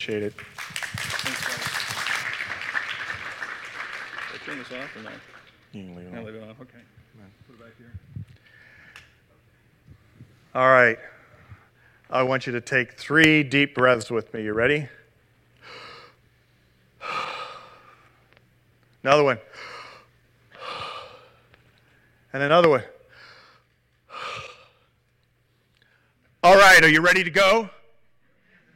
Appreciate it. Thanks, turn this off or no? You can leave it I'll on. leave it off, Okay. Put it back here. All right. I want you to take three deep breaths with me. You ready? Another one. And another one. All right, are you ready to go?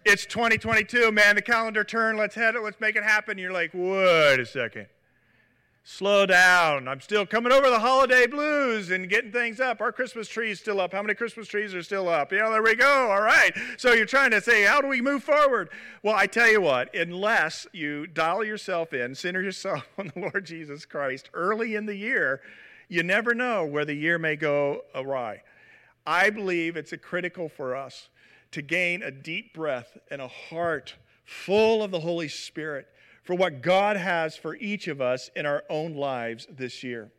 It's 2022, man. The calendar turned. Let's head it. Let's make it happen. You're like, wait a second. Slow down. I'm still coming over the holiday blues and getting things up. Our Christmas tree is still up. How many Christmas trees are still up? Yeah, there we go. All right. So you're trying to say, how do we move forward? Well, I tell you what, unless you dial yourself in, center yourself on the Lord Jesus Christ early in the year, you never know where the year may go awry. I believe it's a critical for us to gain a deep breath and a heart full of the Holy Spirit for what God has for each of us in our own lives this year.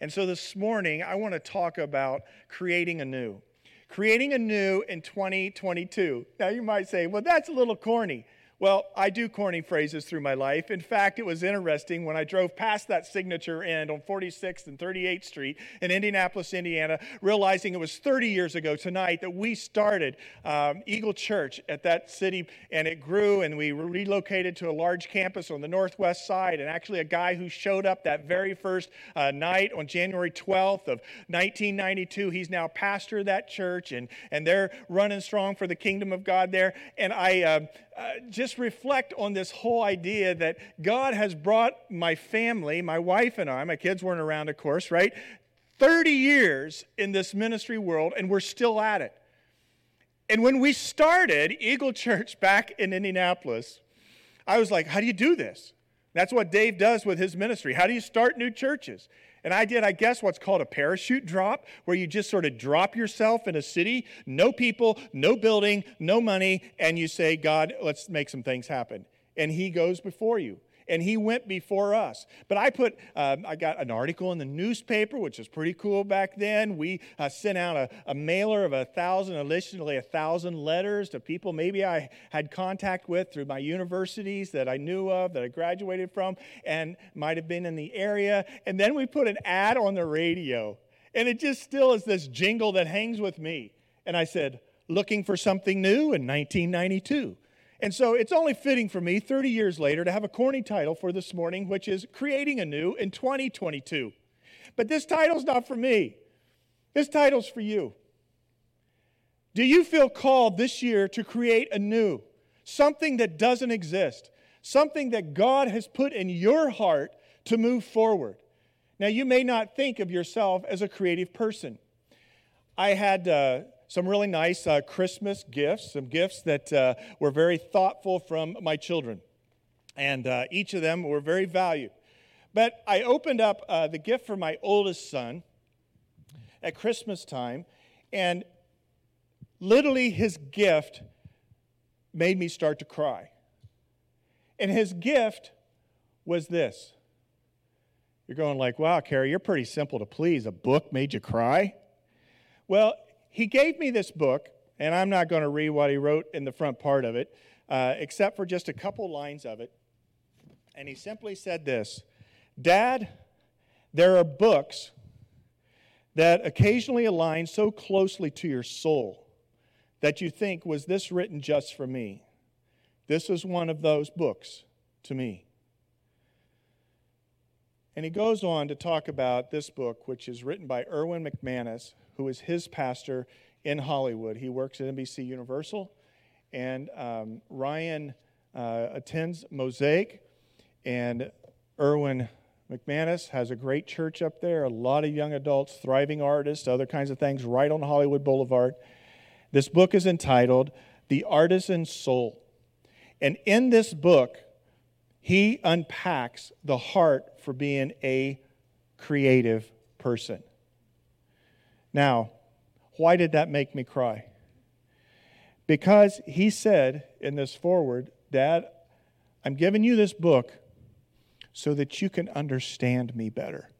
And so this morning, I want to talk about creating anew. Creating anew in 2022. Now, you might say, well, that's a little corny. Well, I do corny phrases through my life. In fact, it was interesting when I drove past that signature end on 46th and 38th Street in Indianapolis, Indiana, realizing it was 30 years ago tonight that we started um, Eagle Church at that city, and it grew, and we relocated to a large campus on the northwest side. And actually, a guy who showed up that very first uh, night on January 12th of 1992, he's now pastor of that church, and, and they're running strong for the kingdom of God there. And I uh, uh, just reflect on this whole idea that God has brought my family, my wife and I, my kids weren't around, of course, right? 30 years in this ministry world, and we're still at it. And when we started Eagle Church back in Indianapolis, I was like, how do you do this? That's what Dave does with his ministry. How do you start new churches? And I did, I guess, what's called a parachute drop, where you just sort of drop yourself in a city, no people, no building, no money, and you say, God, let's make some things happen. And He goes before you. And he went before us. But I put, um, I got an article in the newspaper, which was pretty cool back then. We uh, sent out a, a mailer of a thousand, initially a thousand letters to people maybe I had contact with through my universities that I knew of, that I graduated from, and might have been in the area. And then we put an ad on the radio. And it just still is this jingle that hangs with me. And I said, looking for something new in 1992. And so it's only fitting for me 30 years later to have a corny title for this morning, which is Creating Anew in 2022. But this title's not for me, this title's for you. Do you feel called this year to create anew something that doesn't exist, something that God has put in your heart to move forward? Now, you may not think of yourself as a creative person. I had uh, some really nice uh, Christmas gifts, some gifts that uh, were very thoughtful from my children. And uh, each of them were very valued. But I opened up uh, the gift for my oldest son at Christmas time, and literally his gift made me start to cry. And his gift was this. You're going like, wow, Kerry, you're pretty simple to please. A book made you cry? Well, he gave me this book, and I'm not going to read what he wrote in the front part of it, uh, except for just a couple lines of it. And he simply said this Dad, there are books that occasionally align so closely to your soul that you think, was this written just for me? This was one of those books to me. And he goes on to talk about this book, which is written by Erwin McManus, who is his pastor in Hollywood. He works at NBC Universal. And um, Ryan uh, attends Mosaic. And Erwin McManus has a great church up there, a lot of young adults, thriving artists, other kinds of things, right on Hollywood Boulevard. This book is entitled The Artisan Soul. And in this book, he unpacks the heart for being a creative person. Now, why did that make me cry? Because he said in this forward, Dad, I'm giving you this book so that you can understand me better.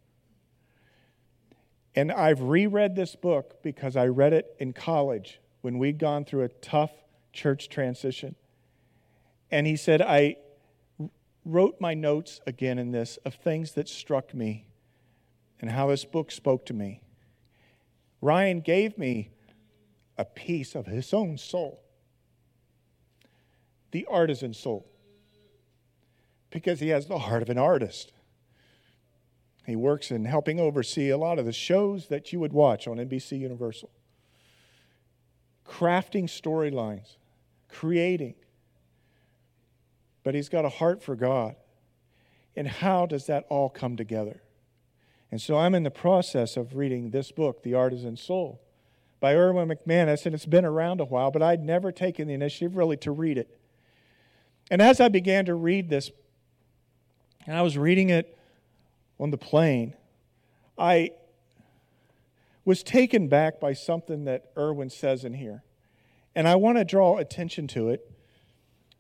And I've reread this book because I read it in college when we'd gone through a tough church transition. And he said, I wrote my notes again in this of things that struck me and how this book spoke to me. Ryan gave me a piece of his own soul, the artisan soul, because he has the heart of an artist. He works in helping oversee a lot of the shows that you would watch on NBC Universal, crafting storylines, creating. But he's got a heart for God. And how does that all come together? And so I'm in the process of reading this book, The Artisan Soul, by Erwin McManus, and it's been around a while, but I'd never taken the initiative really to read it. And as I began to read this, and I was reading it on the plane, I was taken back by something that Erwin says in here. And I want to draw attention to it.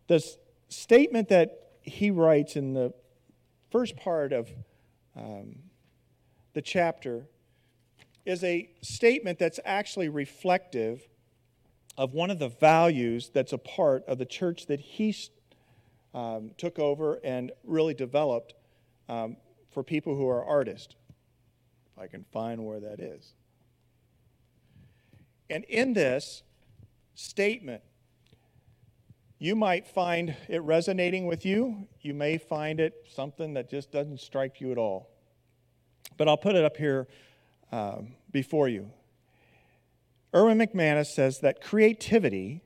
The statement that he writes in the first part of um, the chapter is a statement that's actually reflective of one of the values that's a part of the church that he um, took over and really developed um, for people who are artists. If I can find where that is. And in this statement, you might find it resonating with you. You may find it something that just doesn't strike you at all. But I'll put it up here um, before you. Erwin McManus says that creativity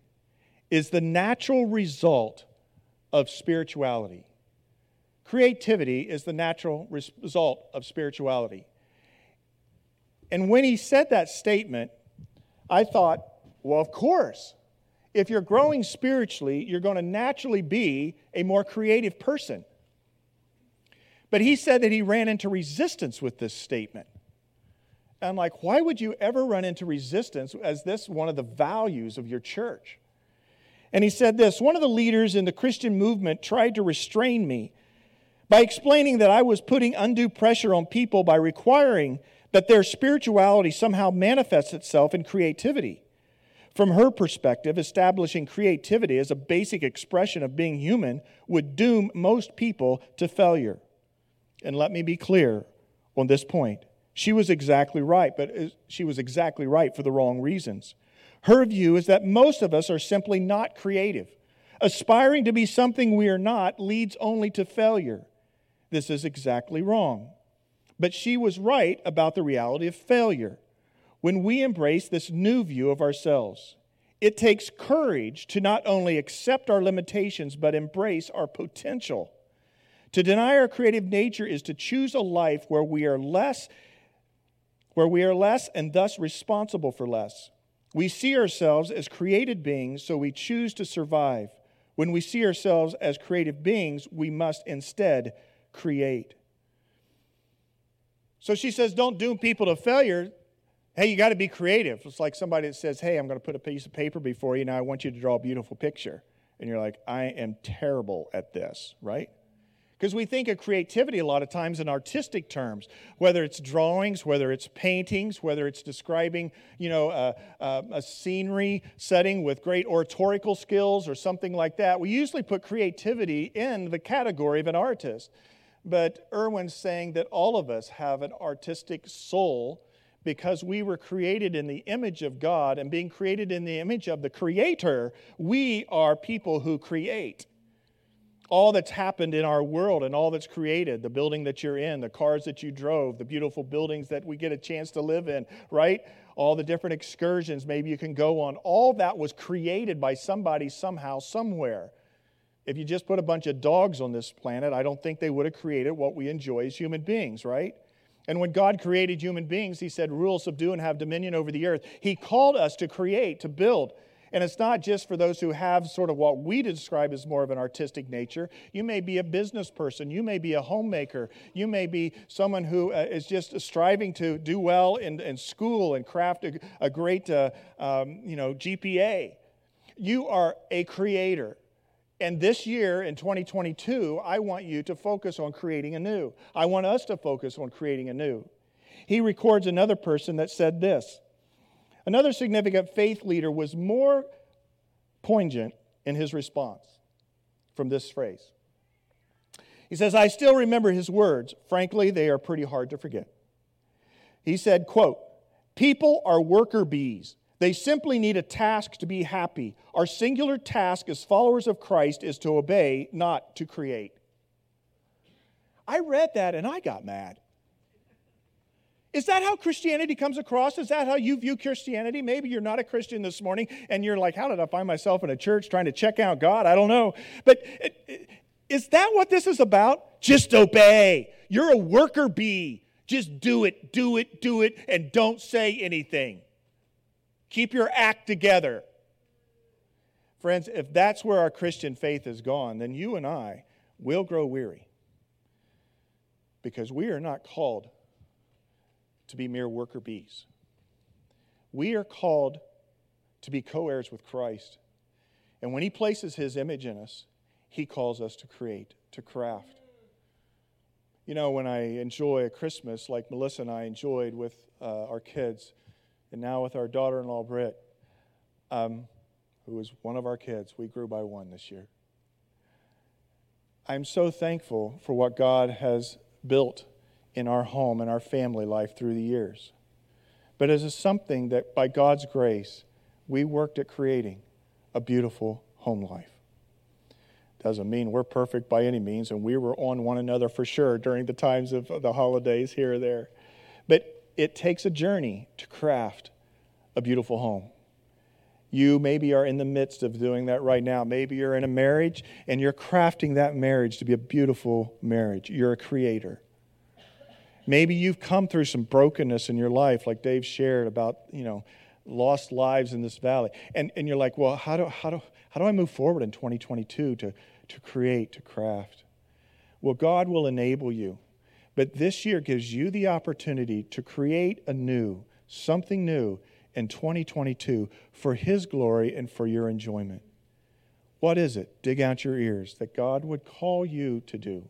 is the natural result of spirituality. Creativity is the natural result of spirituality. And when he said that statement, I thought, well, of course. If you're growing spiritually, you're going to naturally be a more creative person. But he said that he ran into resistance with this statement. And I'm like, why would you ever run into resistance as this one of the values of your church? And he said this one of the leaders in the Christian movement tried to restrain me by explaining that I was putting undue pressure on people by requiring that their spirituality somehow manifests itself in creativity. From her perspective, establishing creativity as a basic expression of being human would doom most people to failure. And let me be clear on this point. She was exactly right, but she was exactly right for the wrong reasons. Her view is that most of us are simply not creative. Aspiring to be something we are not leads only to failure. This is exactly wrong. But she was right about the reality of failure. When we embrace this new view of ourselves, it takes courage to not only accept our limitations, but embrace our potential. To deny our creative nature is to choose a life where we are less where we are less and thus responsible for less. We see ourselves as created beings, so we choose to survive. When we see ourselves as creative beings, we must instead create. So she says, don't doom people to failure. Hey, you got to be creative. It's like somebody that says, Hey, I'm going to put a piece of paper before you. Now I want you to draw a beautiful picture. And you're like, I am terrible at this, right? Because we think of creativity a lot of times in artistic terms, whether it's drawings, whether it's paintings, whether it's describing, you know, a, a, a, scenery setting with great oratorical skills or something like that. We usually put creativity in the category of an artist. But Erwin's saying that all of us have an artistic soul because we were created in the image of God and being created in the image of the Creator, we are people who create all that's happened in our world and all that's created the building that you're in, the cars that you drove, the beautiful buildings that we get a chance to live in, right? All the different excursions maybe you can go on. All that was created by somebody, somehow, somewhere. If you just put a bunch of dogs on this planet, I don't think they would have created what we enjoy as human beings, right? And when God created human beings, He said, Rule, subdue, and have dominion over the earth. He called us to create, to build. And it's not just for those who have sort of what we describe as more of an artistic nature. You may be a business person. You may be a homemaker. You may be someone who uh, is just striving to do well in, in school and craft a, a great uh, um, you know, GPA. You are a creator. And this year in 2022, I want you to focus on creating anew. I want us to focus on creating anew. He records another person that said this Another significant faith leader was more poignant in his response. from this phrase. He says, I still remember his words. Frankly, they are pretty hard to forget. He said, quote, People are worker bees. They simply need a task to be happy. Our singular task as followers of Christ is to obey, not to create. I read that and I got mad. Is that how Christianity comes across? Is that how you view Christianity? Maybe you're not a Christian this morning and you're like, how did I find myself in a church trying to check out God? I don't know. But is that what this is about? Just obey. You're a worker bee. Just do it, do it, do it, and don't say anything. Keep your act together. Friends, if that's where our Christian faith has gone, then you and I will grow weary. Because we are not called to be mere worker bees. We are called to be co heirs with Christ. And when He places His image in us, He calls us to create, to craft. You know, when I enjoy a Christmas like Melissa and I enjoyed with uh, our kids, and now with our daughter in law, Britt, um, who is one of our kids, we grew by one this year. I'm so thankful for what God has built in our home and our family life through the years. But as a something that, by God's grace, we worked at creating a beautiful home life. Doesn't mean we're perfect by any means, and we were on one another for sure during the times of the holidays here or there. But it takes a journey to craft a beautiful home. You maybe are in the midst of doing that right now. Maybe you're in a marriage and you're crafting that marriage to be a beautiful marriage. You're a creator. Maybe you've come through some brokenness in your life, like Dave shared about, you know, lost lives in this valley. And, and you're like, well, how do, how, do, how do I move forward in 2022 to, to create, to craft? Well, God will enable you. But this year gives you the opportunity to create anew, something new in 2022 for His glory and for your enjoyment. What is it? Dig out your ears that God would call you to do.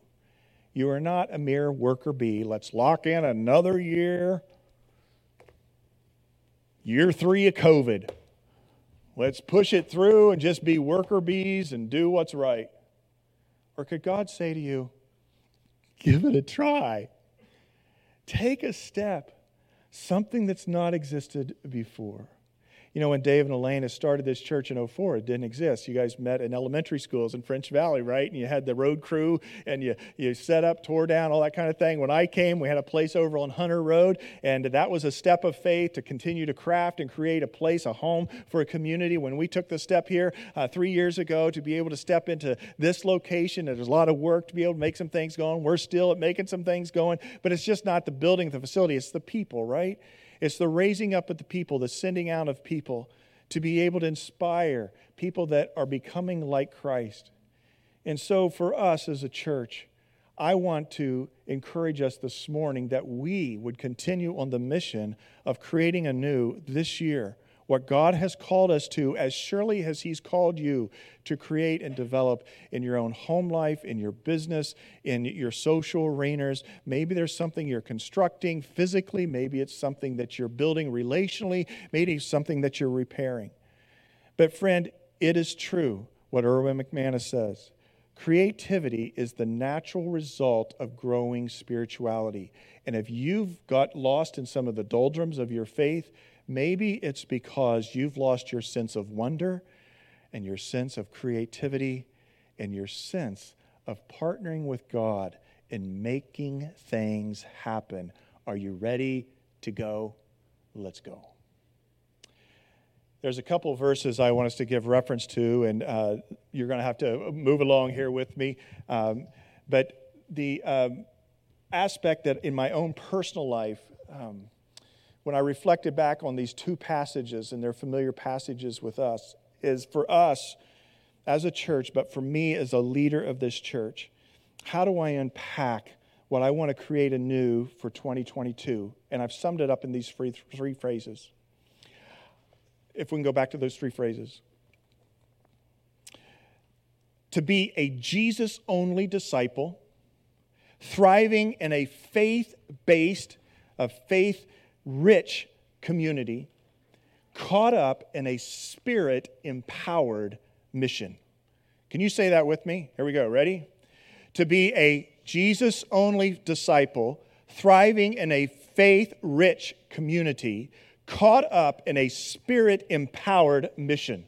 You are not a mere worker bee. Let's lock in another year. Year three of COVID. Let's push it through and just be worker bees and do what's right. Or could God say to you, give it a try? Take a step, something that's not existed before. You know, when Dave and Elena started this church in 04, it didn't exist. You guys met in elementary schools in French Valley, right? And you had the road crew and you, you set up, tore down, all that kind of thing. When I came, we had a place over on Hunter Road, and that was a step of faith to continue to craft and create a place, a home for a community. When we took the step here uh, three years ago to be able to step into this location, there's a lot of work to be able to make some things going. We're still at making some things going, but it's just not the building, the facility, it's the people, right? It's the raising up of the people, the sending out of people to be able to inspire people that are becoming like Christ. And so, for us as a church, I want to encourage us this morning that we would continue on the mission of creating anew this year what God has called us to as surely as He's called you to create and develop in your own home life, in your business, in your social arenas. Maybe there's something you're constructing physically, maybe it's something that you're building relationally, maybe it's something that you're repairing. But, friend, it is true what Erwin McManus says. Creativity is the natural result of growing spirituality. And if you've got lost in some of the doldrums of your faith, Maybe it's because you've lost your sense of wonder and your sense of creativity and your sense of partnering with God in making things happen. Are you ready to go? Let's go. There's a couple verses I want us to give reference to, and uh, you're going to have to move along here with me. Um, but the um, aspect that in my own personal life, um, when I reflected back on these two passages and they're familiar passages with us is for us as a church, but for me as a leader of this church, how do I unpack what I want to create anew for 2022? And I've summed it up in these three, three phrases. If we can go back to those three phrases. To be a Jesus only disciple, thriving in a faith based, a faith rich community caught up in a spirit empowered mission. Can you say that with me? Here we go. Ready? To be a Jesus only disciple, thriving in a faith rich community, caught up in a spirit empowered mission.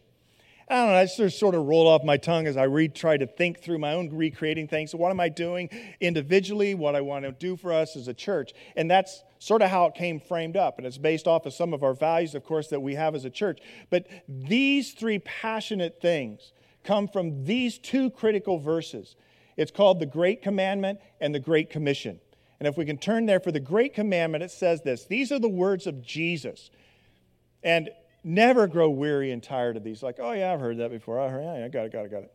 I don't know, that just sort of rolled off my tongue as I re- try to think through my own recreating things. What am I doing individually? What I want to do for us as a church? And that's sort of how it came framed up. And it's based off of some of our values, of course, that we have as a church. But these three passionate things come from these two critical verses. It's called the Great Commandment and the Great Commission. And if we can turn there for the Great Commandment, it says this These are the words of Jesus. And never grow weary and tired of these. Like, oh, yeah, I've heard that before. I heard, yeah, I got it, got it, got it.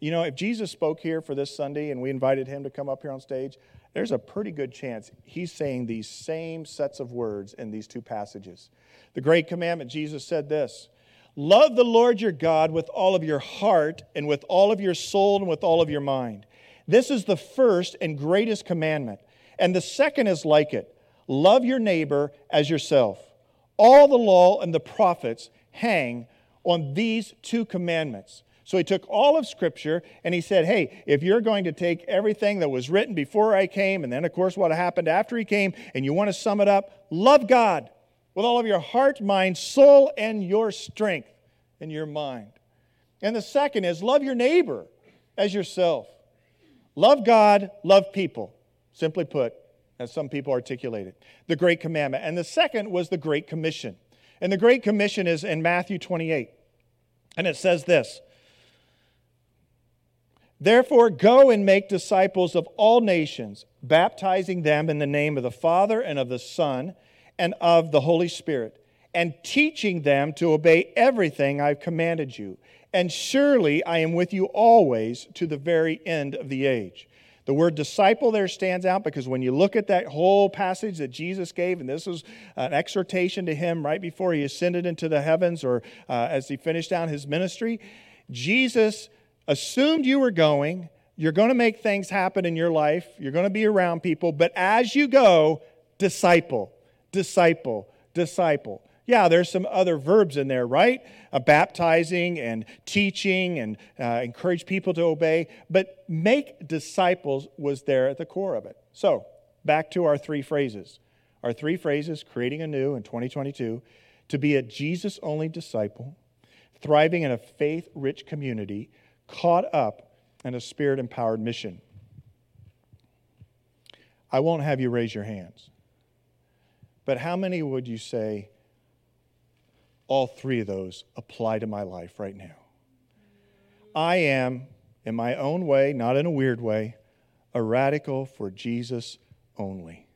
You know, if Jesus spoke here for this Sunday and we invited him to come up here on stage, there's a pretty good chance he's saying these same sets of words in these two passages. The great commandment, Jesus said this Love the Lord your God with all of your heart and with all of your soul and with all of your mind. This is the first and greatest commandment. And the second is like it love your neighbor as yourself. All the law and the prophets hang on these two commandments. So he took all of Scripture and he said, Hey, if you're going to take everything that was written before I came, and then, of course, what happened after he came, and you want to sum it up, love God with all of your heart, mind, soul, and your strength in your mind. And the second is love your neighbor as yourself. Love God, love people. Simply put, as some people articulate it, the Great Commandment. And the second was the Great Commission. And the Great Commission is in Matthew 28. And it says this Therefore, go and make disciples of all nations, baptizing them in the name of the Father and of the Son and of the Holy Spirit, and teaching them to obey everything I've commanded you. And surely I am with you always to the very end of the age. The word disciple there stands out because when you look at that whole passage that Jesus gave, and this was an exhortation to him right before he ascended into the heavens or uh, as he finished down his ministry, Jesus assumed you were going. You're going to make things happen in your life. You're going to be around people. But as you go, disciple, disciple, disciple. Yeah, there's some other verbs in there, right? Baptizing and teaching and uh, encourage people to obey. But make disciples was there at the core of it. So, back to our three phrases. Our three phrases creating anew in 2022 to be a Jesus only disciple, thriving in a faith rich community, caught up in a spirit empowered mission. I won't have you raise your hands. But how many would you say all three of those apply to my life right now? I am, in my own way, not in a weird way, a radical for Jesus only.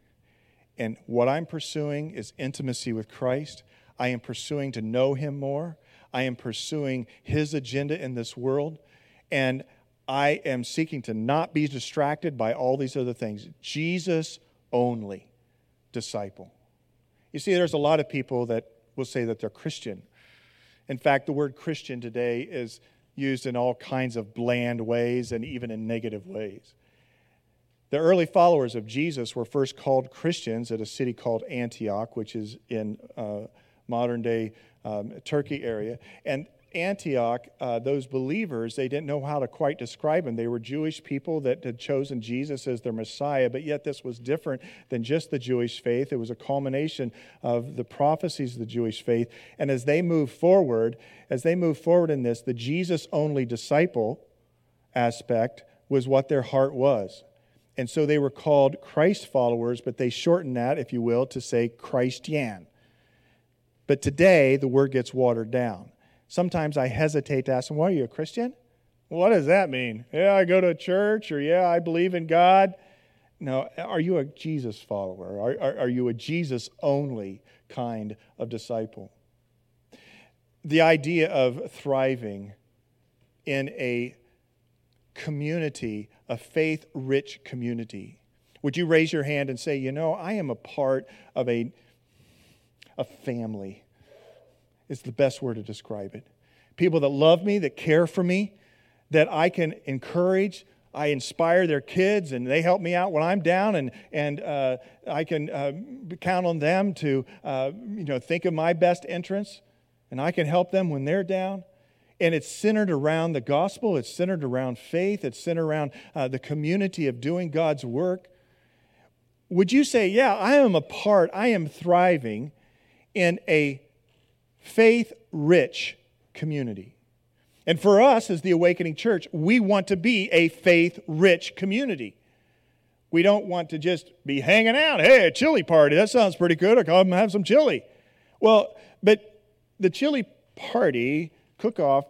And what I'm pursuing is intimacy with Christ. I am pursuing to know Him more. I am pursuing His agenda in this world. And I am seeking to not be distracted by all these other things. Jesus only disciple. You see, there's a lot of people that will say that they're Christian. In fact, the word Christian today is used in all kinds of bland ways and even in negative ways. The early followers of Jesus were first called Christians at a city called Antioch, which is in uh, modern day um, Turkey area. And Antioch, uh, those believers, they didn't know how to quite describe them. They were Jewish people that had chosen Jesus as their Messiah, but yet this was different than just the Jewish faith. It was a culmination of the prophecies of the Jewish faith. And as they move forward, as they move forward in this, the Jesus only disciple aspect was what their heart was. And so they were called Christ followers, but they shortened that, if you will, to say Christian. But today, the word gets watered down sometimes I hesitate to ask them, What are you, a Christian? What does that mean? Yeah, I go to church, or yeah, I believe in God. No, are you a Jesus follower? Are, are, are you a Jesus only kind of disciple? The idea of thriving in a community, a faith rich community. Would you raise your hand and say, You know, I am a part of a, a family is the best word to describe it. People that love me, that care for me, that I can encourage. I inspire their kids and they help me out when I'm down, and, and uh, I can uh, count on them to uh, you know, think of my best interests, and I can help them when they're down. And it's centered around the gospel, it's centered around faith, it's centered around uh, the community of doing God's work. Would you say, yeah, I am a part, I am thriving in a faith rich community? And for us, as the Awakening Church, we want to be a faith rich community. We don't want to just be hanging out. Hey, a chili party. That sounds pretty good. I'll come have some chili. Well, but the chili party cook off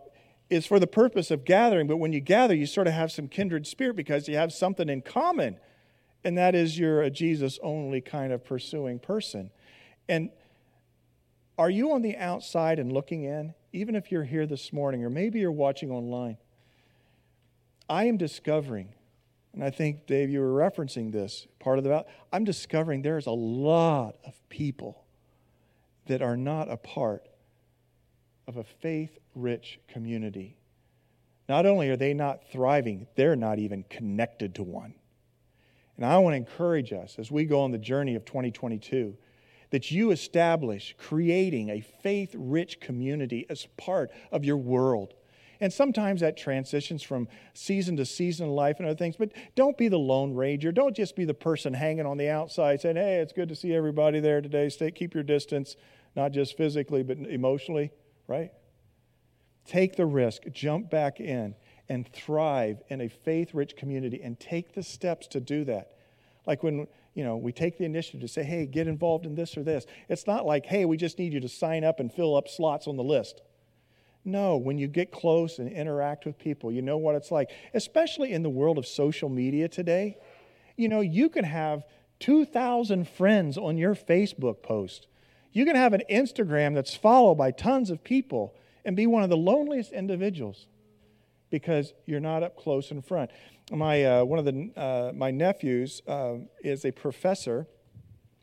is for the purpose of gathering. But when you gather, you sort of have some kindred spirit because you have something in common. And that is you're a Jesus only kind of pursuing person. And are you on the outside and looking in? Even if you're here this morning, or maybe you're watching online, I am discovering and I think, Dave, you were referencing this part of the. I'm discovering there's a lot of people that are not a part of a faith rich community. Not only are they not thriving, they're not even connected to one. And I want to encourage us as we go on the journey of 2022 that you establish creating a faith rich community as part of your world. And sometimes that transitions from season to season in life and other things. But don't be the lone ranger. Don't just be the person hanging on the outside saying, hey, it's good to see everybody there today. Stay, keep your distance, not just physically, but emotionally, right? Take the risk, jump back in, and thrive in a faith rich community and take the steps to do that. Like when you know, we take the initiative to say, hey, get involved in this or this. It's not like, hey, we just need you to sign up and fill up slots on the list. No, when you get close and interact with people, you know what it's like, especially in the world of social media today. You know, you can have 2,000 friends on your Facebook post. You can have an Instagram that's followed by tons of people and be one of the loneliest individuals because you're not up close in front. My, uh, one of the, uh, my nephews uh, is a professor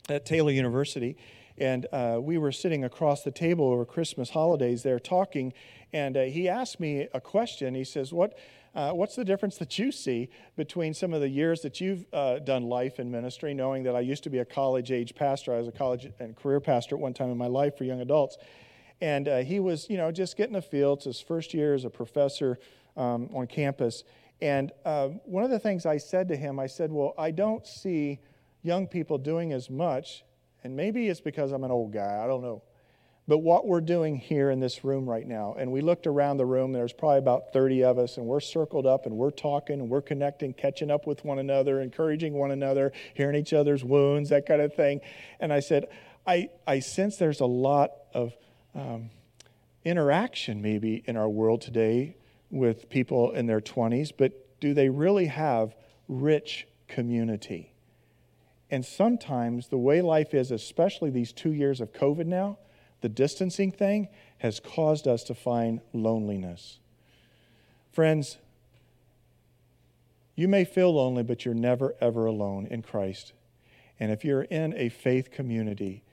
at Taylor University, and uh, we were sitting across the table over Christmas holidays there talking, and uh, he asked me a question. He says, What, uh, What's the difference that you see between some of the years that you've uh, done life in ministry, knowing that I used to be a college age pastor? I was a college and career pastor at one time in my life for young adults. And uh, he was, you know, just getting a feel. It's his first year as a professor um, on campus. And uh, one of the things I said to him, I said, Well, I don't see young people doing as much and maybe it's because I'm an old guy, I don't know. But what we're doing here in this room right now, and we looked around the room, there's probably about 30 of us, and we're circled up and we're talking and we're connecting, catching up with one another, encouraging one another, hearing each other's wounds, that kind of thing. And I said, I, I sense there's a lot of um, interaction maybe in our world today with people in their 20s, but do they really have rich community? And sometimes the way life is, especially these two years of COVID now, the distancing thing has caused us to find loneliness. Friends, you may feel lonely, but you're never, ever alone in Christ. And if you're in a faith community,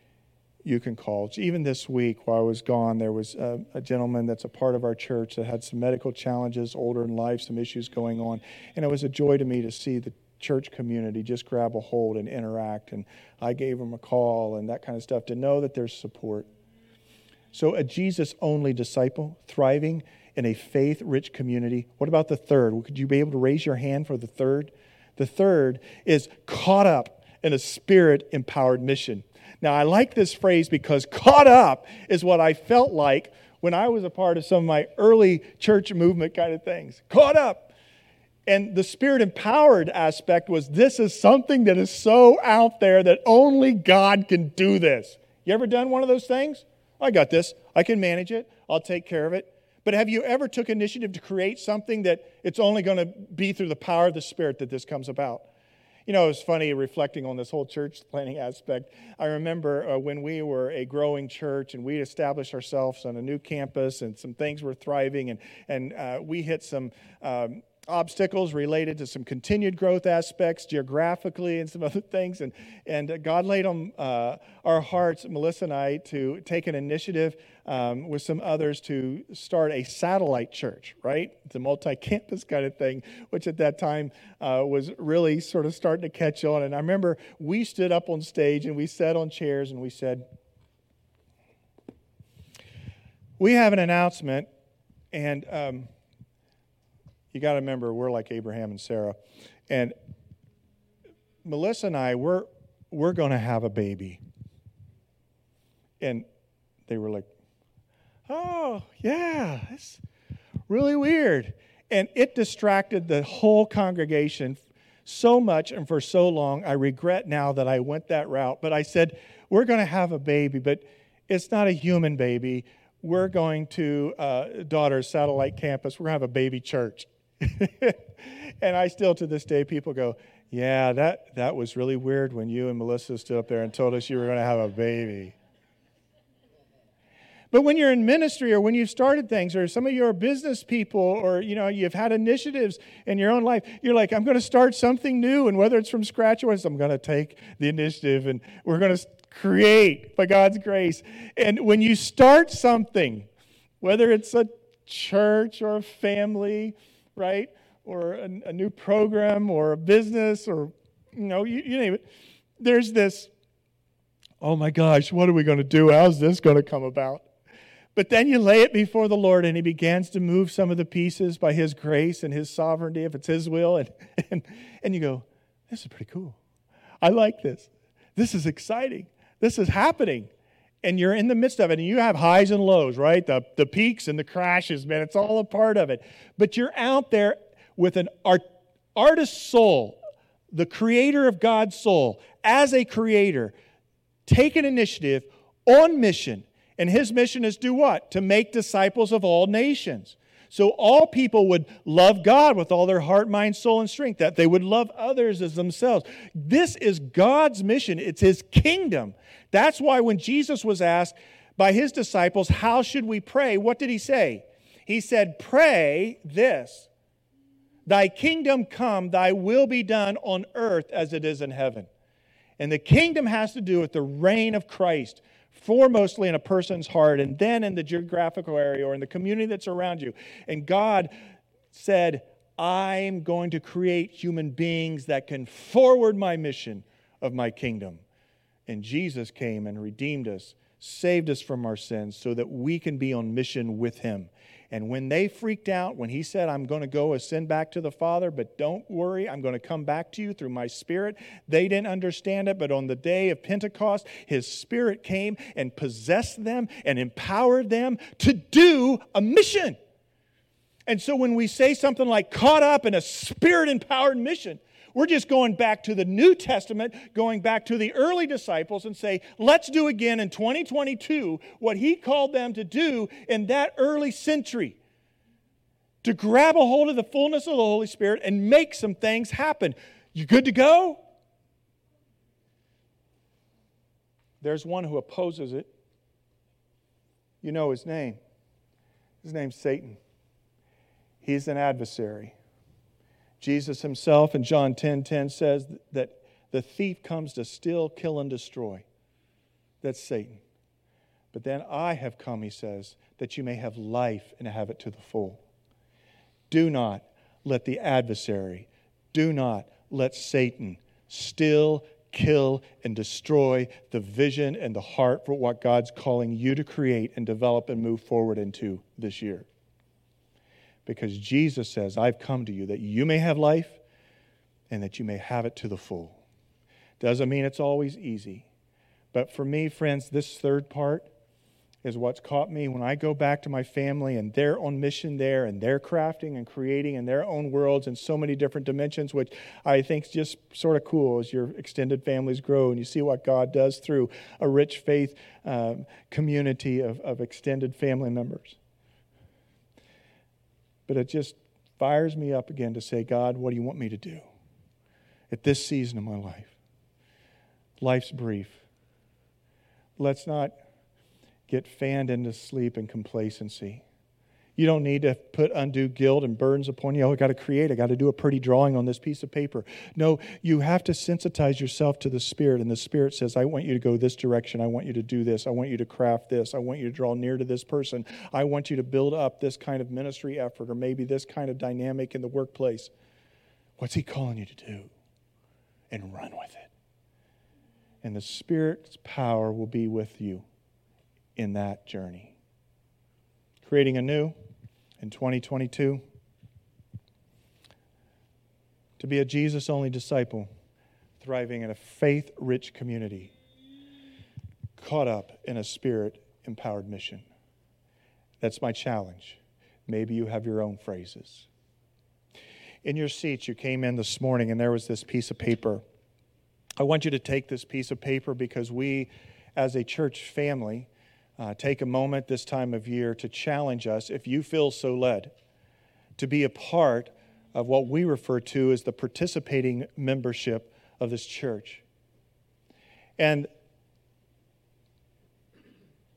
you can call. Even this week, while I was gone, there was a, a, gentleman that's a part of our church that had some medical challenges, older in life, some issues going on. And it was a joy to me to see the church community just grab a hold and interact. And I gave him a call and that kind of stuff to know that there's support. So, a Jesus only disciple thriving in a faith rich community. What about the third? Could you be able to raise your hand for the third? The third is caught up in a spirit empowered mission. Now, I like this phrase because caught up is what I felt like when I was a part of some of my early church movement kind of things. Caught up. And the spirit empowered aspect was this is something that is so out there that only God can do this. You ever done one of those things? I got this. I can manage it. I'll take care of it. But have you ever took initiative to create something that it's only going to be through the power of the Spirit that this comes about? You know, it was funny reflecting on this whole church planning aspect. I remember uh, when we were a growing church and we established ourselves on a new campus and some things were thriving and, and uh, we hit some um, obstacles related to some continued growth aspects geographically and some other things. And, and God laid on uh, our hearts, Melissa and I, to take an initiative um, with some others to start a satellite church, right? It's a multi campus kind of thing, which at that time uh, was really sort of starting to catch on. And I remember we stood up on stage and we sat on chairs and we said, We have an announcement And um, you got to remember, we're like Abraham and Sarah. And Melissa and I, we're, we're going to have a baby. And they were like, oh, yeah, it's really weird. And it distracted the whole congregation so much and for so long. I regret now that I went that route. But I said, we're going to have a baby, but it's not a human baby. We're going to uh, daughter's satellite campus. We're going to have a baby church. and I still, to this day, people go, yeah, that, that was really weird when you and Melissa stood up there and told us you were going to have a baby. But when you're in ministry or when you've started things or some of you are business people or you know you've had initiatives in your own life, you're like, I'm going to start something new. And whether it's from scratch or I'm going to take the initiative and we're going to create by God's grace. And when you start something, whether it's a church or a family, right? Or a, a new program or a business or you know, you, you name it, there's this, oh my gosh, what are we going to do? How's this going to come about? But then you lay it before the Lord, and He begins to move some of the pieces by His grace and His sovereignty, if it's His will. And, and, and you go, This is pretty cool. I like this. This is exciting. This is happening. And you're in the midst of it, and you have highs and lows, right? The, the peaks and the crashes, man. It's all a part of it. But you're out there with an art, artist soul, the creator of God's soul, as a creator, take an initiative on mission and his mission is do what? To make disciples of all nations. So all people would love God with all their heart, mind, soul, and strength, that they would love others as themselves. This is God's mission, it's his kingdom. That's why when Jesus was asked by his disciples, How should we pray? What did he say? He said, Pray this Thy kingdom come, thy will be done on earth as it is in heaven. And the kingdom has to do with the reign of Christ foremostly in a person's heart and then in the geographical area or in the community that's around you. And God said, I'm going to create human beings that can forward my mission of my kingdom. And Jesus came and redeemed us, saved us from our sins so that we can be on mission with him. And when they freaked out, when he said, I'm going to go ascend back to the Father, but don't worry, I'm going to come back to you through my Spirit, they didn't understand it. But on the day of Pentecost, his Spirit came and possessed them and empowered them to do a mission. And so when we say something like caught up in a spirit empowered mission, we're just going back to the New Testament, going back to the early disciples, and say, let's do again in 2022 what he called them to do in that early century to grab a hold of the fullness of the Holy Spirit and make some things happen. You good to go? There's one who opposes it. You know his name. His name's Satan. He's an adversary. Jesus himself in John 10 10 says that the thief comes to steal, kill, and destroy. That's Satan. But then I have come, he says, that you may have life and have it to the full. Do not let the adversary, do not let Satan steal, kill, and destroy the vision and the heart for what God's calling you to create and develop and move forward into this year because Jesus says, I've come to you that you may have life and that you may have it to the full. Doesn't mean it's always easy. But for me, friends, this third part is what's caught me when I go back to my family and they're on mission there and they're crafting and creating in their own worlds in so many different dimensions, which I think is just sort of cool as your extended families grow and you see what God does through a rich faith um, community of, of extended family members. But it just fires me up again to say, God, what do you want me to do at this season of my life? Life's brief. Let's not get fanned into sleep and complacency. You don't need to put undue guilt and burdens upon you. Oh, I got to create. I got to do a pretty drawing on this piece of paper. No, you have to sensitize yourself to the Spirit. And the Spirit says, I want you to go this direction. I want you to do this. I want you to craft this. I want you to draw near to this person. I want you to build up this kind of ministry effort or maybe this kind of dynamic in the workplace. What's He calling you to do? And run with it. And the Spirit's power will be with you in that journey. Creating a new in 2022? To be a Jesus only disciple, thriving in a faith rich community, caught up in a spirit empowered mission. That's my challenge. Maybe you have your own phrases. In your seats, you came in this morning and there was this piece of paper. I want you to take this piece of paper because we, as a church family, uh, take a moment this time of year to challenge us, if you feel so led, to be a part of what we refer to as the participating membership of this church. And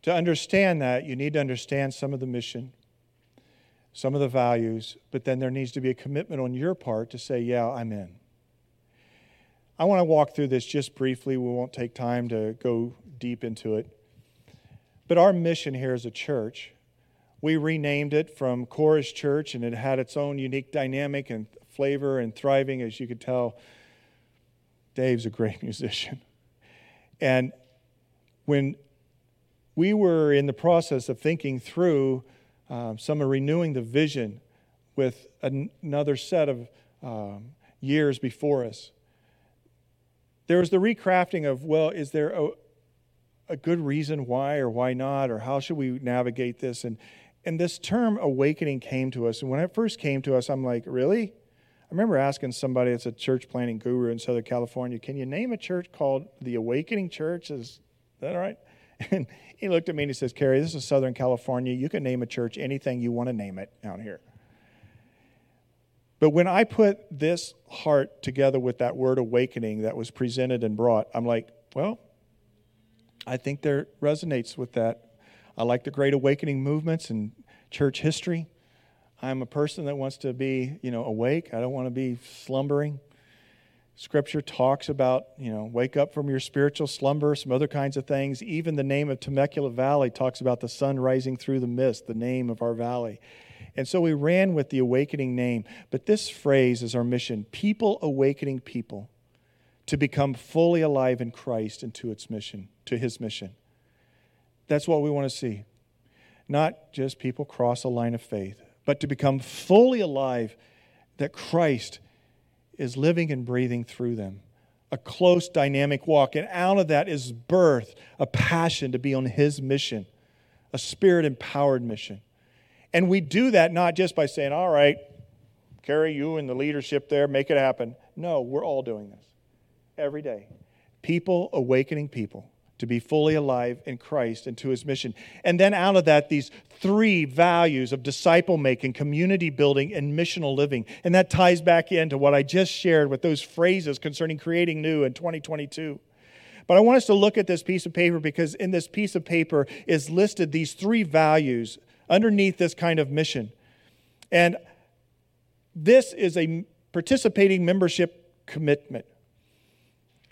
to understand that, you need to understand some of the mission, some of the values, but then there needs to be a commitment on your part to say, Yeah, I'm in. I want to walk through this just briefly. We won't take time to go deep into it. But our mission here as a church, we renamed it from Chorus Church, and it had its own unique dynamic and flavor and thriving. As you could tell, Dave's a great musician. And when we were in the process of thinking through um, some of renewing the vision with an- another set of um, years before us, there was the recrafting of, well, is there a, a good reason why or why not, or how should we navigate this? And, and this term awakening came to us. And when it first came to us, I'm like, really? I remember asking somebody that's a church planning guru in Southern California, can you name a church called the Awakening Church? Is that all right? And he looked at me and he says, Kerry, this is Southern California. You can name a church anything you want to name it out here. But when I put this heart together with that word awakening that was presented and brought, I'm like, well, I think there resonates with that. I like the Great Awakening movements and church history. I'm a person that wants to be, you know, awake. I don't want to be slumbering. Scripture talks about, you know, wake up from your spiritual slumber, some other kinds of things. Even the name of Temecula Valley talks about the sun rising through the mist, the name of our valley. And so we ran with the awakening name. But this phrase is our mission people awakening people to become fully alive in Christ and to its mission, to his mission. That's what we want to see. Not just people cross a line of faith, but to become fully alive that Christ is living and breathing through them. A close, dynamic walk. And out of that is birth, a passion to be on his mission, a spirit empowered mission. And we do that not just by saying, all right, Kerry you and the leadership there, make it happen. No, we're all doing this every day. People awakening people to be fully alive in Christ and to his mission. And then out of that, these three values of disciple making, community building, and missional living. And that ties back into what I just shared with those phrases concerning creating new in 2022. But I want us to look at this piece of paper because in this piece of paper is listed these three values underneath this kind of mission. And this is a participating membership commitment.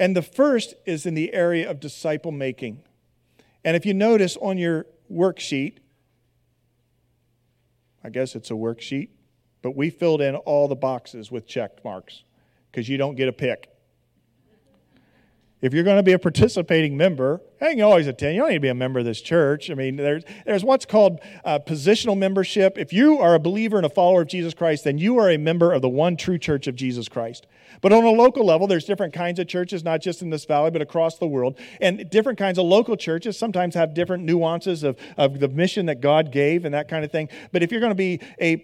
And the first is in the area of disciple making. And if you notice on your worksheet, I guess it's a worksheet, but we filled in all the boxes with check marks because you don't get a pick. If you're going to be a participating member, you can always attend. You don't need to be a member of this church. I mean, there's, there's what's called uh, positional membership. If you are a believer and a follower of Jesus Christ, then you are a member of the one true church of Jesus Christ. But on a local level, there's different kinds of churches, not just in this valley, but across the world. And different kinds of local churches sometimes have different nuances of, of the mission that God gave and that kind of thing. But if you're going to be a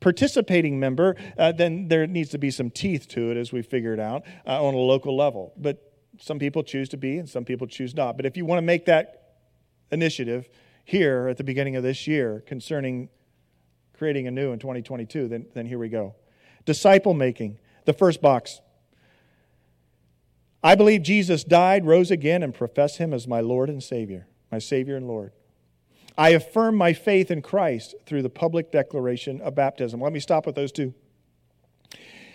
participating member, uh, then there needs to be some teeth to it as we figured out uh, on a local level. But some people choose to be and some people choose not. But if you want to make that initiative here at the beginning of this year concerning creating a new in 2022, then, then here we go. Disciple making, the first box. I believe Jesus died, rose again, and profess him as my Lord and Savior, my Savior and Lord. I affirm my faith in Christ through the public declaration of baptism. Let me stop with those two.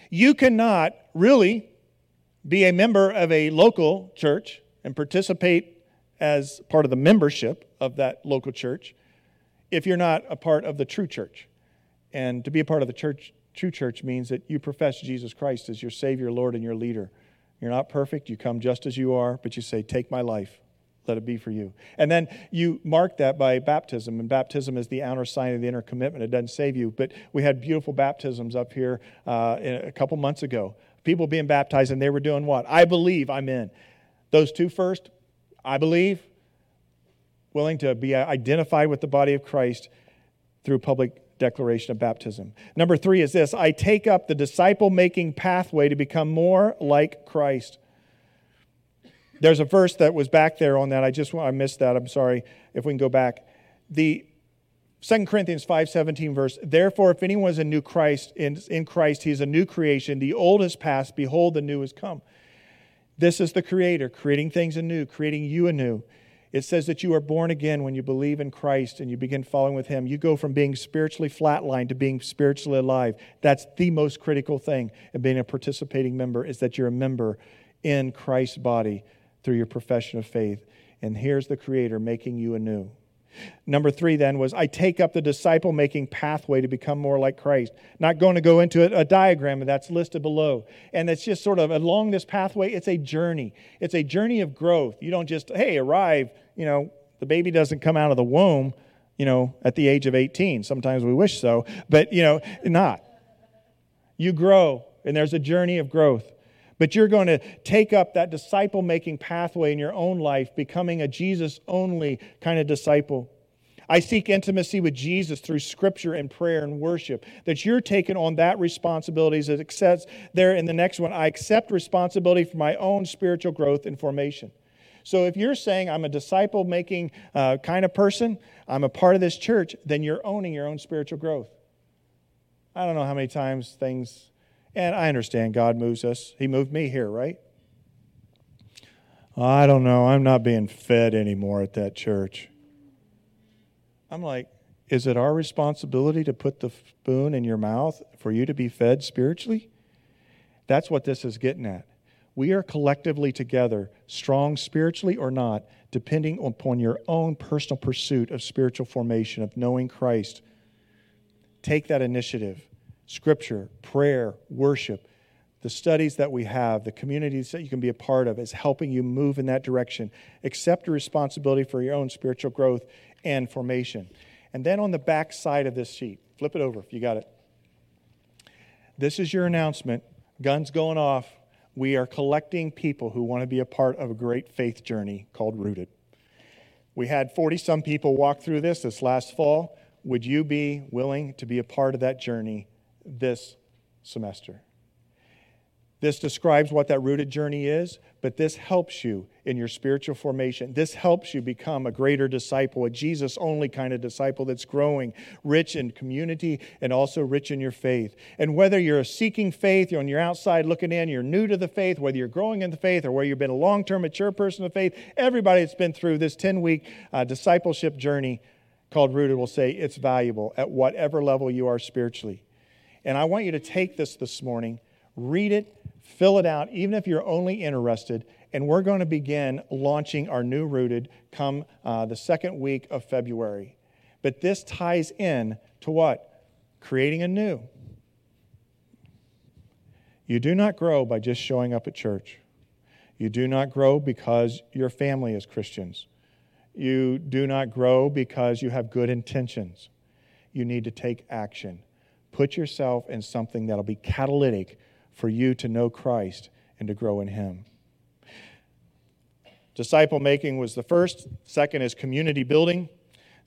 You cannot really be a member of a local church and participate as part of the membership of that local church if you're not a part of the true church. And to be a part of the church, true church means that you profess Jesus Christ as your Savior, Lord, and your leader. You're not perfect. You come just as you are, but you say, Take my life. let it be for you. And then you mark that by baptism, and baptism is the outer sign of the inner commitment. It doesn't save you, but we had beautiful baptisms up here uh, a couple months ago. People being baptized, and they were doing what? I believe I'm in. Those two first, I believe, willing to be identified with the body of Christ through public declaration of baptism. Number three is this I take up the disciple making pathway to become more like Christ. There's a verse that was back there on that. I just I missed that. I'm sorry. If we can go back. The 2 Corinthians 5:17 verse, therefore if anyone is a new Christ in, in Christ, he is a new creation. The old has passed, behold, the new has come. This is the creator creating things anew, creating you anew. It says that you are born again when you believe in Christ and you begin following with Him. You go from being spiritually flatlined to being spiritually alive. That's the most critical thing in being a participating member is that you're a member in Christ's body through your profession of faith. And here's the Creator making you anew. Number three, then, was I take up the disciple making pathway to become more like Christ. Not going to go into a, a diagram that's listed below. And it's just sort of along this pathway, it's a journey. It's a journey of growth. You don't just, hey, arrive, you know, the baby doesn't come out of the womb, you know, at the age of 18. Sometimes we wish so, but, you know, not. You grow, and there's a journey of growth. But you're going to take up that disciple making pathway in your own life, becoming a Jesus only kind of disciple. I seek intimacy with Jesus through scripture and prayer and worship. That you're taking on that responsibility as it says there in the next one. I accept responsibility for my own spiritual growth and formation. So if you're saying I'm a disciple making uh, kind of person, I'm a part of this church, then you're owning your own spiritual growth. I don't know how many times things and I understand God moves us. He moved me here, right? I don't know. I'm not being fed anymore at that church. I'm like, is it our responsibility to put the spoon in your mouth for you to be fed spiritually? That's what this is getting at. We are collectively together, strong spiritually or not, depending upon your own personal pursuit of spiritual formation, of knowing Christ. Take that initiative scripture, prayer, worship, the studies that we have, the communities that you can be a part of is helping you move in that direction. Accept your responsibility for your own spiritual growth and formation. And then on the back side of this sheet, flip it over if you got it. This is your announcement. Guns going off. We are collecting people who want to be a part of a great faith journey called Rooted. We had 40 some people walk through this this last fall. Would you be willing to be a part of that journey this semester. This describes what that rooted journey is, but this helps you in your spiritual formation. This helps you become a greater disciple, a Jesus only kind of disciple that's growing, rich in community and also rich in your faith. And whether you're seeking faith, you're on your outside looking in, you're new to the faith, whether you're growing in the faith or whether you've been a long term mature person of faith, everybody that's been through this 10 week uh, discipleship journey called Rooted will say it's valuable at whatever level you are spiritually. And I want you to take this this morning, read it, fill it out, even if you're only interested. And we're going to begin launching our new Rooted come uh, the second week of February. But this ties in to what? Creating a new. You do not grow by just showing up at church. You do not grow because your family is Christians. You do not grow because you have good intentions. You need to take action. Put yourself in something that'll be catalytic for you to know Christ and to grow in Him. Disciple making was the first. Second is community building.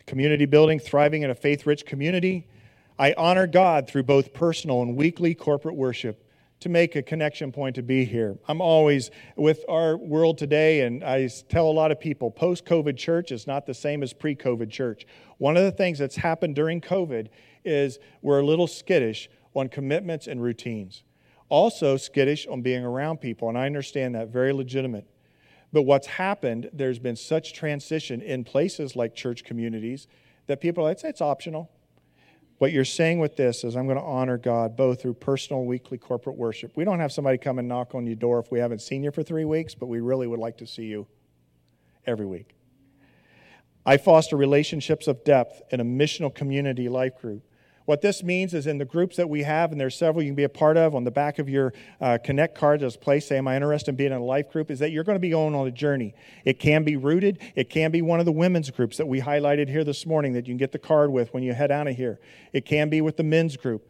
Community building, thriving in a faith rich community. I honor God through both personal and weekly corporate worship to make a connection point to be here. I'm always with our world today, and I tell a lot of people post COVID church is not the same as pre COVID church. One of the things that's happened during COVID is we're a little skittish on commitments and routines. Also, skittish on being around people, and I understand that, very legitimate. But what's happened, there's been such transition in places like church communities that people are like, it's optional. What you're saying with this is, I'm going to honor God both through personal, weekly, corporate worship. We don't have somebody come and knock on your door if we haven't seen you for three weeks, but we really would like to see you every week. I foster relationships of depth in a missional community life group What this means is in the groups that we have, and there's several you can be a part of, on the back of your uh, Connect card, there's a place, say, Am I interested in being in a life group? Is that you're going to be going on a journey. It can be rooted, it can be one of the women's groups that we highlighted here this morning that you can get the card with when you head out of here. It can be with the men's group.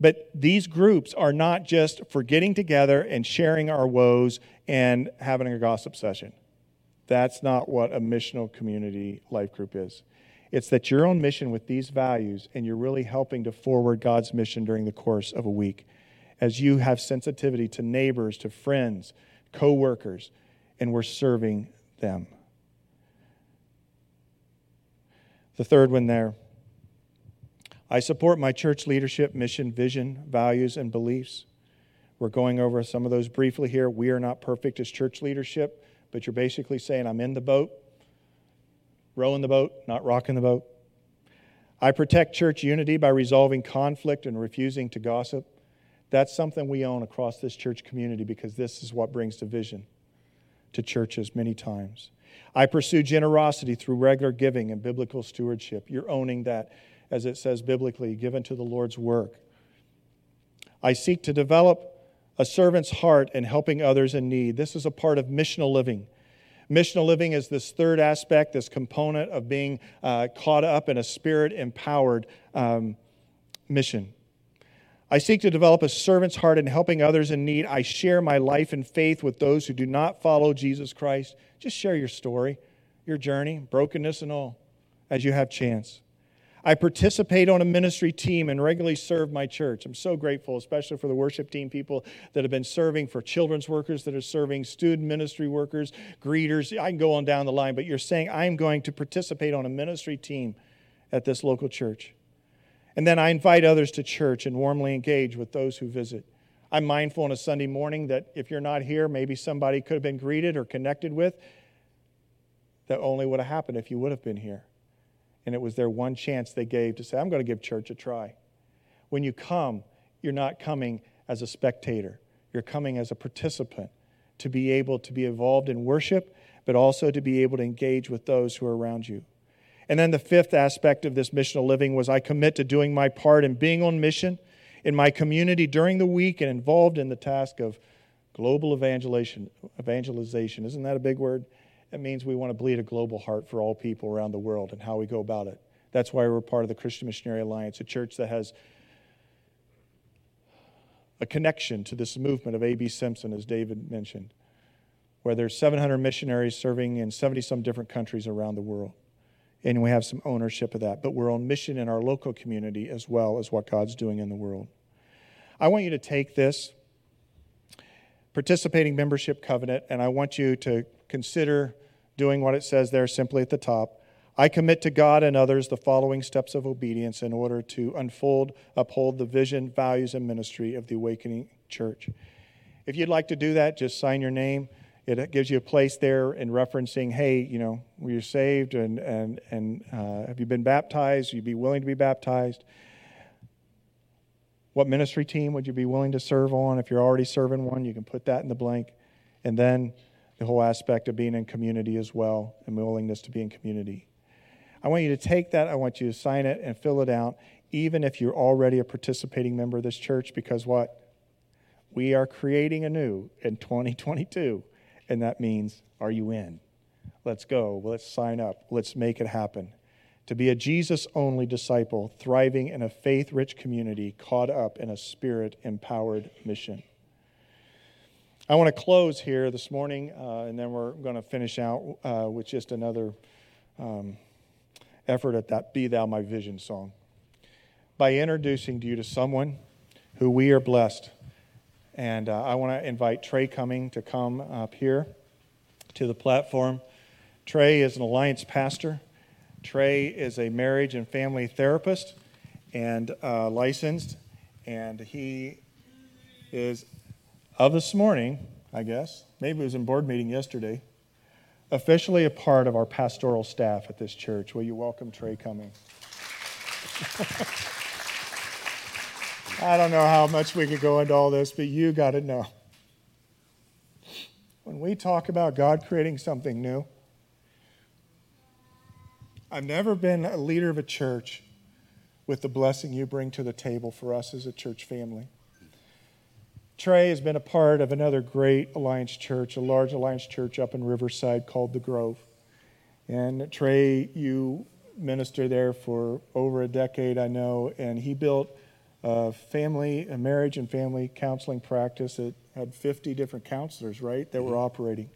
But these groups are not just for getting together and sharing our woes and having a gossip session. That's not what a missional community life group is. It's that you're on mission with these values and you're really helping to forward God's mission during the course of a week as you have sensitivity to neighbors, to friends, co-workers, and we're serving them. The third one there. I support my church leadership, mission, vision, values, and beliefs. We're going over some of those briefly here. We are not perfect as church leadership, but you're basically saying, I'm in the boat rowing the boat, not rocking the boat. I protect church unity by resolving conflict and refusing to gossip. That's something we own across this church community because this is what brings division to churches many times. I pursue generosity through regular giving and biblical stewardship. You're owning that, as it says biblically, given to the Lord's work. I seek to develop a servant's heart in helping others in need. This is a part of missional living. Missional living is this third aspect, this component of being uh, caught up in a spirit empowered um, mission. I seek to develop a servant's heart in helping others in need. I share my life and faith with those who do not follow Jesus Christ. Just share your story, your journey, brokenness and all, as you have chance. I participate on a ministry team and regularly serve my church. I'm so grateful, especially for the worship team people that have been serving, for children's workers that are serving, student ministry workers, greeters. I can go on down the line, but you're saying I'm going to participate on a ministry team at this local church. And then I invite others to church and warmly engage with those who visit. I'm mindful on a Sunday morning that if you're not here, maybe somebody could have been greeted or connected with. That only would have happened if you would have been here and it was their one chance they gave to say, I'm going to give church a try. When you come, you're not coming as a spectator, you're coming as a participant to be able to be involved in worship, but also to be able to engage with those who are around you. And then the fifth aspect of this missional living was I commit to doing my part in being on mission in my community during the week and involved in the task of global evangelization. Evangelization, isn't that a big word? It means we want to bleed a global heart for all people around the world and how we go about it. That's why we're part of the Christian Missionary Alliance, a church that has a connection to this movement of A.B. Simpson, as David mentioned, where there's 700 missionaries serving in 70 some different countries around the world. And we have some ownership of that. But we're on mission in our local community as well as what God's doing in the world. I want you to take this participating membership covenant, and I want you to consider doing what it says there simply at the top. I commit to God and others the following steps of obedience in order to unfold, uphold the vision, values, and ministry of the Awakening Church. If you'd like to do that, just sign your name. It gives you a place there in referencing, hey, you know, were you saved and, and, and uh, have you been baptized? You'd be willing to be baptized. What ministry team would you be willing to serve on? If you're already serving one, you can put that in the blank. And then the whole aspect of being in community as well and willingness to be in community. I want you to take that, I want you to sign it and fill it out, even if you're already a participating member of this church, because what? We are creating anew in 2022, and that means, are you in? Let's go. Let's sign up. Let's make it happen. To be a Jesus only disciple, thriving in a faith rich community, caught up in a spirit empowered mission. I want to close here this morning, uh, and then we're going to finish out uh, with just another um, effort at that Be Thou My Vision song by introducing you to someone who we are blessed. And uh, I want to invite Trey Cumming to come up here to the platform. Trey is an alliance pastor. Trey is a marriage and family therapist and uh, licensed, and he is of this morning, I guess, maybe it was in board meeting yesterday, officially a part of our pastoral staff at this church. Will you welcome Trey Cumming? I don't know how much we could go into all this, but you got to know. When we talk about God creating something new, I've never been a leader of a church with the blessing you bring to the table for us as a church family. Trey has been a part of another great Alliance church, a large Alliance church up in Riverside called The Grove. And Trey, you minister there for over a decade, I know, and he built a family, a marriage and family counseling practice that had 50 different counselors, right, that were mm-hmm. operating.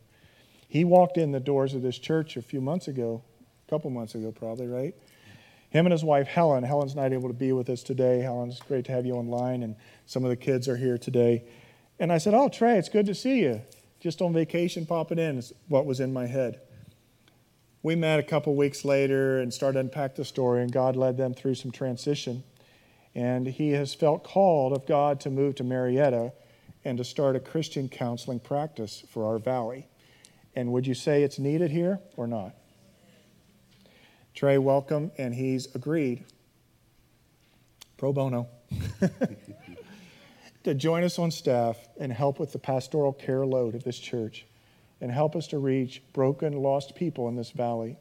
He walked in the doors of this church a few months ago, a couple months ago, probably, right? Him and his wife, Helen. Helen's not able to be with us today. Helen's great to have you online, and some of the kids are here today. And I said, Oh, Trey, it's good to see you. Just on vacation, popping in is what was in my head. We met a couple weeks later and started to unpack the story, and God led them through some transition. And he has felt called of God to move to Murrieta and to start a Christian counseling practice for our valley. And would you say it's needed here or not? Trey, welcome, and he's agreed, pro bono, to join us on staff and help with the pastoral care load of this church and help us to reach broken, lost people in this valley.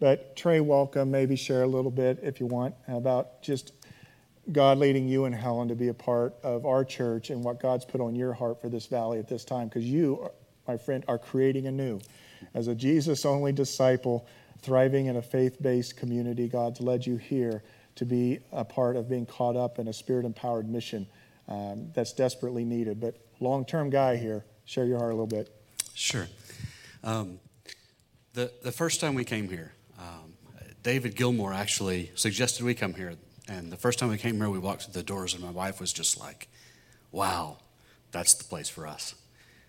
But Trey, welcome. Maybe share a little bit, if you want, about just God leading you and Helen to be a part of our church and what God's put on your heart for this valley at this time. Because you, my friend, are creating anew. As a Jesus only disciple, thriving in a faith based community, God's led you here to be a part of being caught up in a spirit empowered mission um, that's desperately needed. But long term guy here, share your heart a little bit. Sure. Um, the, the first time we came here, um, David Gilmore actually suggested we come here. And the first time we came here, we walked through the doors, and my wife was just like, wow, that's the place for us.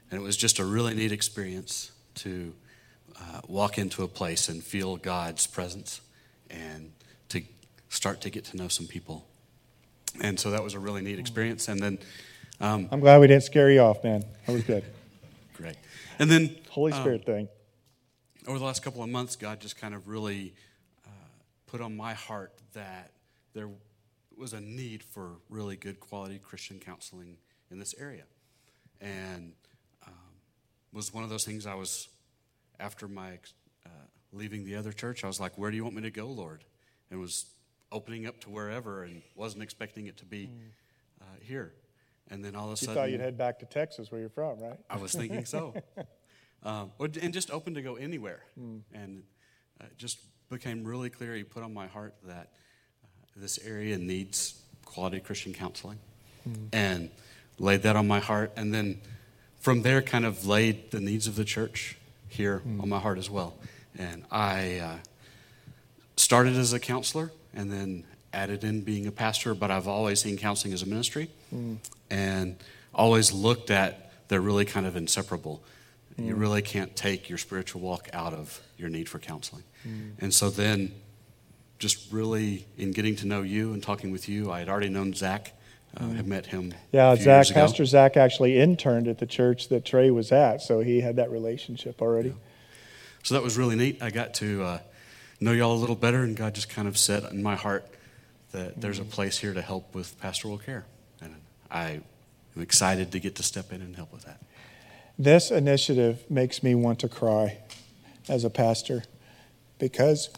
And it was just a really neat experience to uh, walk into a place and feel God's presence and to start to get to know some people. And so that was a really neat experience. And then um, I'm glad we didn't scare you off, man. That was good. Great. And then Holy um, Spirit um, thing. Over the last couple of months, God just kind of really uh, put on my heart that there was a need for really good quality Christian counseling in this area. And um, was one of those things I was, after my uh, leaving the other church, I was like, where do you want me to go, Lord? And was opening up to wherever and wasn't expecting it to be hmm. uh, here. And then all of a sudden. You thought you'd head back to Texas where you're from, right? I was thinking so. um, and just open to go anywhere. Mm. And uh, it just became really clear. He put on my heart that uh, this area needs quality Christian counseling. Mm. And laid that on my heart. And then from there, kind of laid the needs of the church here mm. on my heart as well. And I uh, started as a counselor and then added in being a pastor, but I've always seen counseling as a ministry mm. and always looked at they're really kind of inseparable. Mm. You really can't take your spiritual walk out of your need for counseling. Mm. And so then, just really in getting to know you and talking with you, I had already known Zach. Uh, had met him. Yeah, Zach, Pastor Zach actually interned at the church that Trey was at, so he had that relationship already. Yeah. So that was really neat. I got to uh, know y'all a little better, and God just kind of set in my heart that there's a place here to help with pastoral care. And I am excited to get to step in and help with that. This initiative makes me want to cry as a pastor because,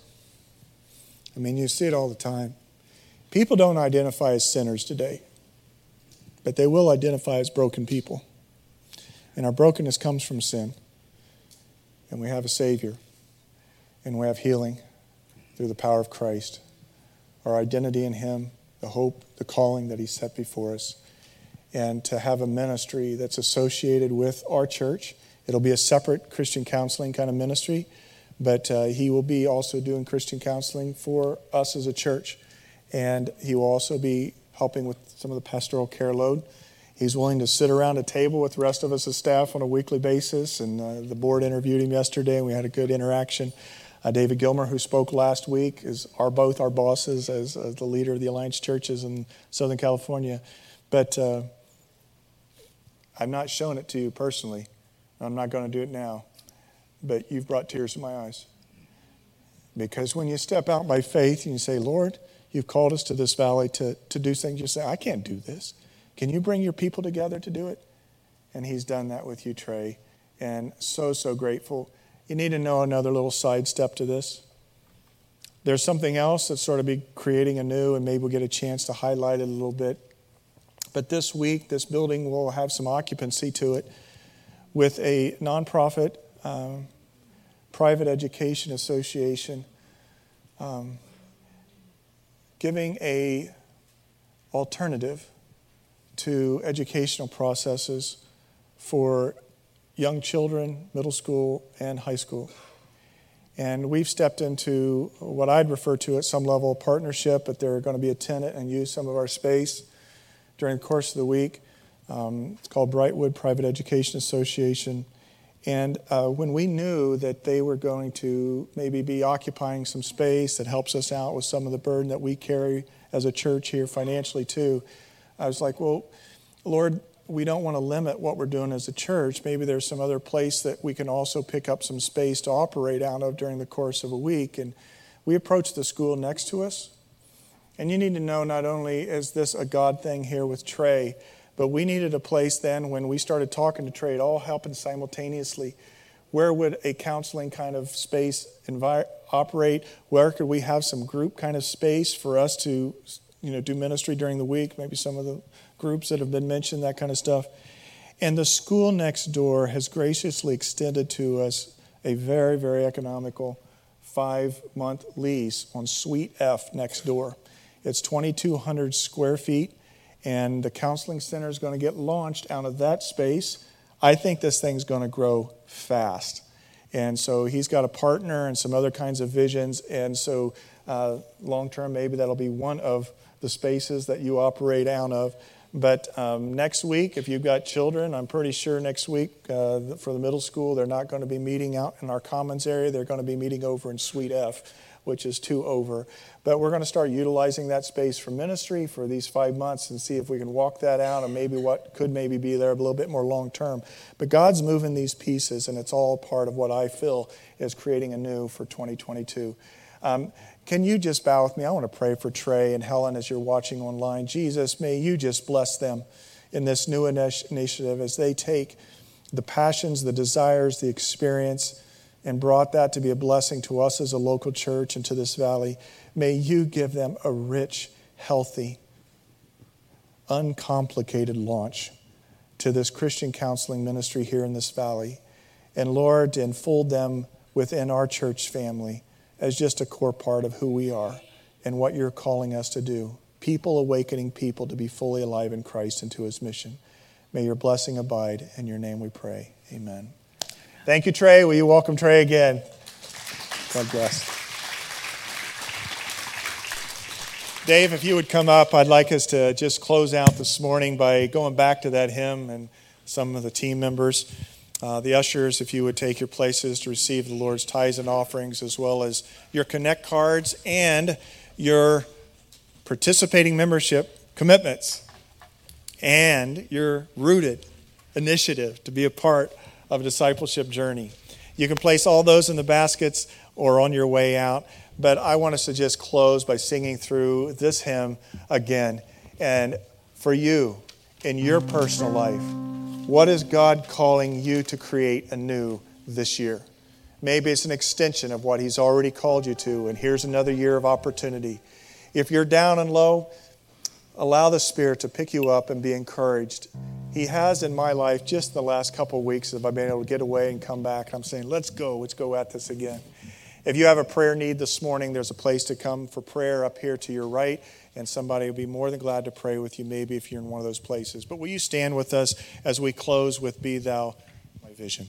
I mean, you see it all the time. People don't identify as sinners today, but they will identify as broken people. And our brokenness comes from sin. And we have a Savior, and we have healing through the power of Christ our identity in Him, the hope, the calling that He set before us, and to have a ministry that's associated with our church. It'll be a separate Christian counseling kind of ministry, but uh, He will be also doing Christian counseling for us as a church. And He will also be helping with some of the pastoral care load. He's willing to sit around a table with the rest of us as staff on a weekly basis. And uh, the board interviewed him yesterday, and we had a good interaction. Uh, David Gilmer, who spoke last week, is are both our bosses as, the leader of the Alliance churches in Southern California. But uh, I'm not showing it to you personally. I'm not going to do it now. But you've brought tears to my eyes. Because when you step out by faith and you say, Lord, you've called us to this valley to, to do things, you say, I can't do this. Can you bring your people together to do it? And he's done that with you, Trey. And so, so grateful. You need to know another little sidestep to this. There's something else that's sort of be creating anew, and maybe we'll get a chance to highlight it a little bit. But this week, this building will have some occupancy to it with a nonprofit um, private education association um, giving a alternative to educational processes for young children, middle school, and high school. And we've stepped into what I'd refer to at some level partnership, but they're going to be a tenant and use some of our space during the course of the week. Um, it's called Brightwood Private Education Association. And uh, when we knew that they were going to maybe be occupying some space that helps us out with some of the burden that we carry as a church here financially, too, I was like, well, Lord, we don't want to limit what we're doing as a church. Maybe there's some other place that we can also pick up some space to operate out of during the course of a week. And we approached the school next to us. And you need to know not only is this a God thing here with Trey, but we needed a place then when we started talking to Trey, all happened simultaneously. Where would a counseling kind of space operate? Where could we have some group kind of space for us to you know, do ministry during the week? Maybe some of the groups that have been mentioned, that kind of stuff. And the school next door has graciously extended to us a very, very economical five month lease on Suite F next door. It's 2,200 square feet, and the counseling center is going to get launched out of that space. I think this thing's going to grow fast. And so he's got a partner and some other kinds of visions. And so, uh, long term, maybe that'll be one of the spaces that you operate out of. But um, next week, if you've got children, I'm pretty sure next week uh, for the middle school, they're not going to be meeting out in our commons area. They're going to be meeting over in Suite F, which is two over. But we're going to start utilizing that space for ministry for these five months and see if we can walk that out and maybe what could maybe be there a little bit more long term. But God's moving these pieces, and it's all part of what I feel is creating a new for 2022. Um, can you just bow with me? I want to pray for Trey and Helen as you're watching online. Jesus, may you just bless them in this new initiative as they take the passions, the desires, the experience, and brought that to be a blessing to us as a local church and to this valley. May you give them a rich, healthy, uncomplicated launch to this Christian counseling ministry here in this valley. And Lord, enfold them within our church family as just a core part of who we are and what you're calling us to do. People awakening people to be fully alive in Christ and to his mission. May your blessing abide. In your name we pray. Amen. Thank you, Trey. Will you welcome Trey again? God bless. Dave, if you would come up, I'd like us to just close out this morning by going back to that hymn and some of the team members. Uh, the ushers, if you would take your places to receive the Lord's tithes and offerings, as well as your Connect cards and your participating membership commitments and your rooted initiative to be a part of a discipleship journey. You can place all those in the baskets or on your way out, but I want us to just close by singing through this hymn again. And for you, in your personal life, what is God calling you to create anew this year? Maybe it's an extension of what He's already called you to, and here's another year of opportunity. If you're down and low, allow the Spirit to pick you up and be encouraged. He has in my life just the last couple of weeks of I've been able to get away and come back. I'm saying, let's go, let's go at this again. If you have a prayer need this morning, there's a place to come for prayer up here to your right and somebody will be more than glad to pray with you, maybe if you're in one of those places. But will you stand with us as we close with Be Thou My Vision?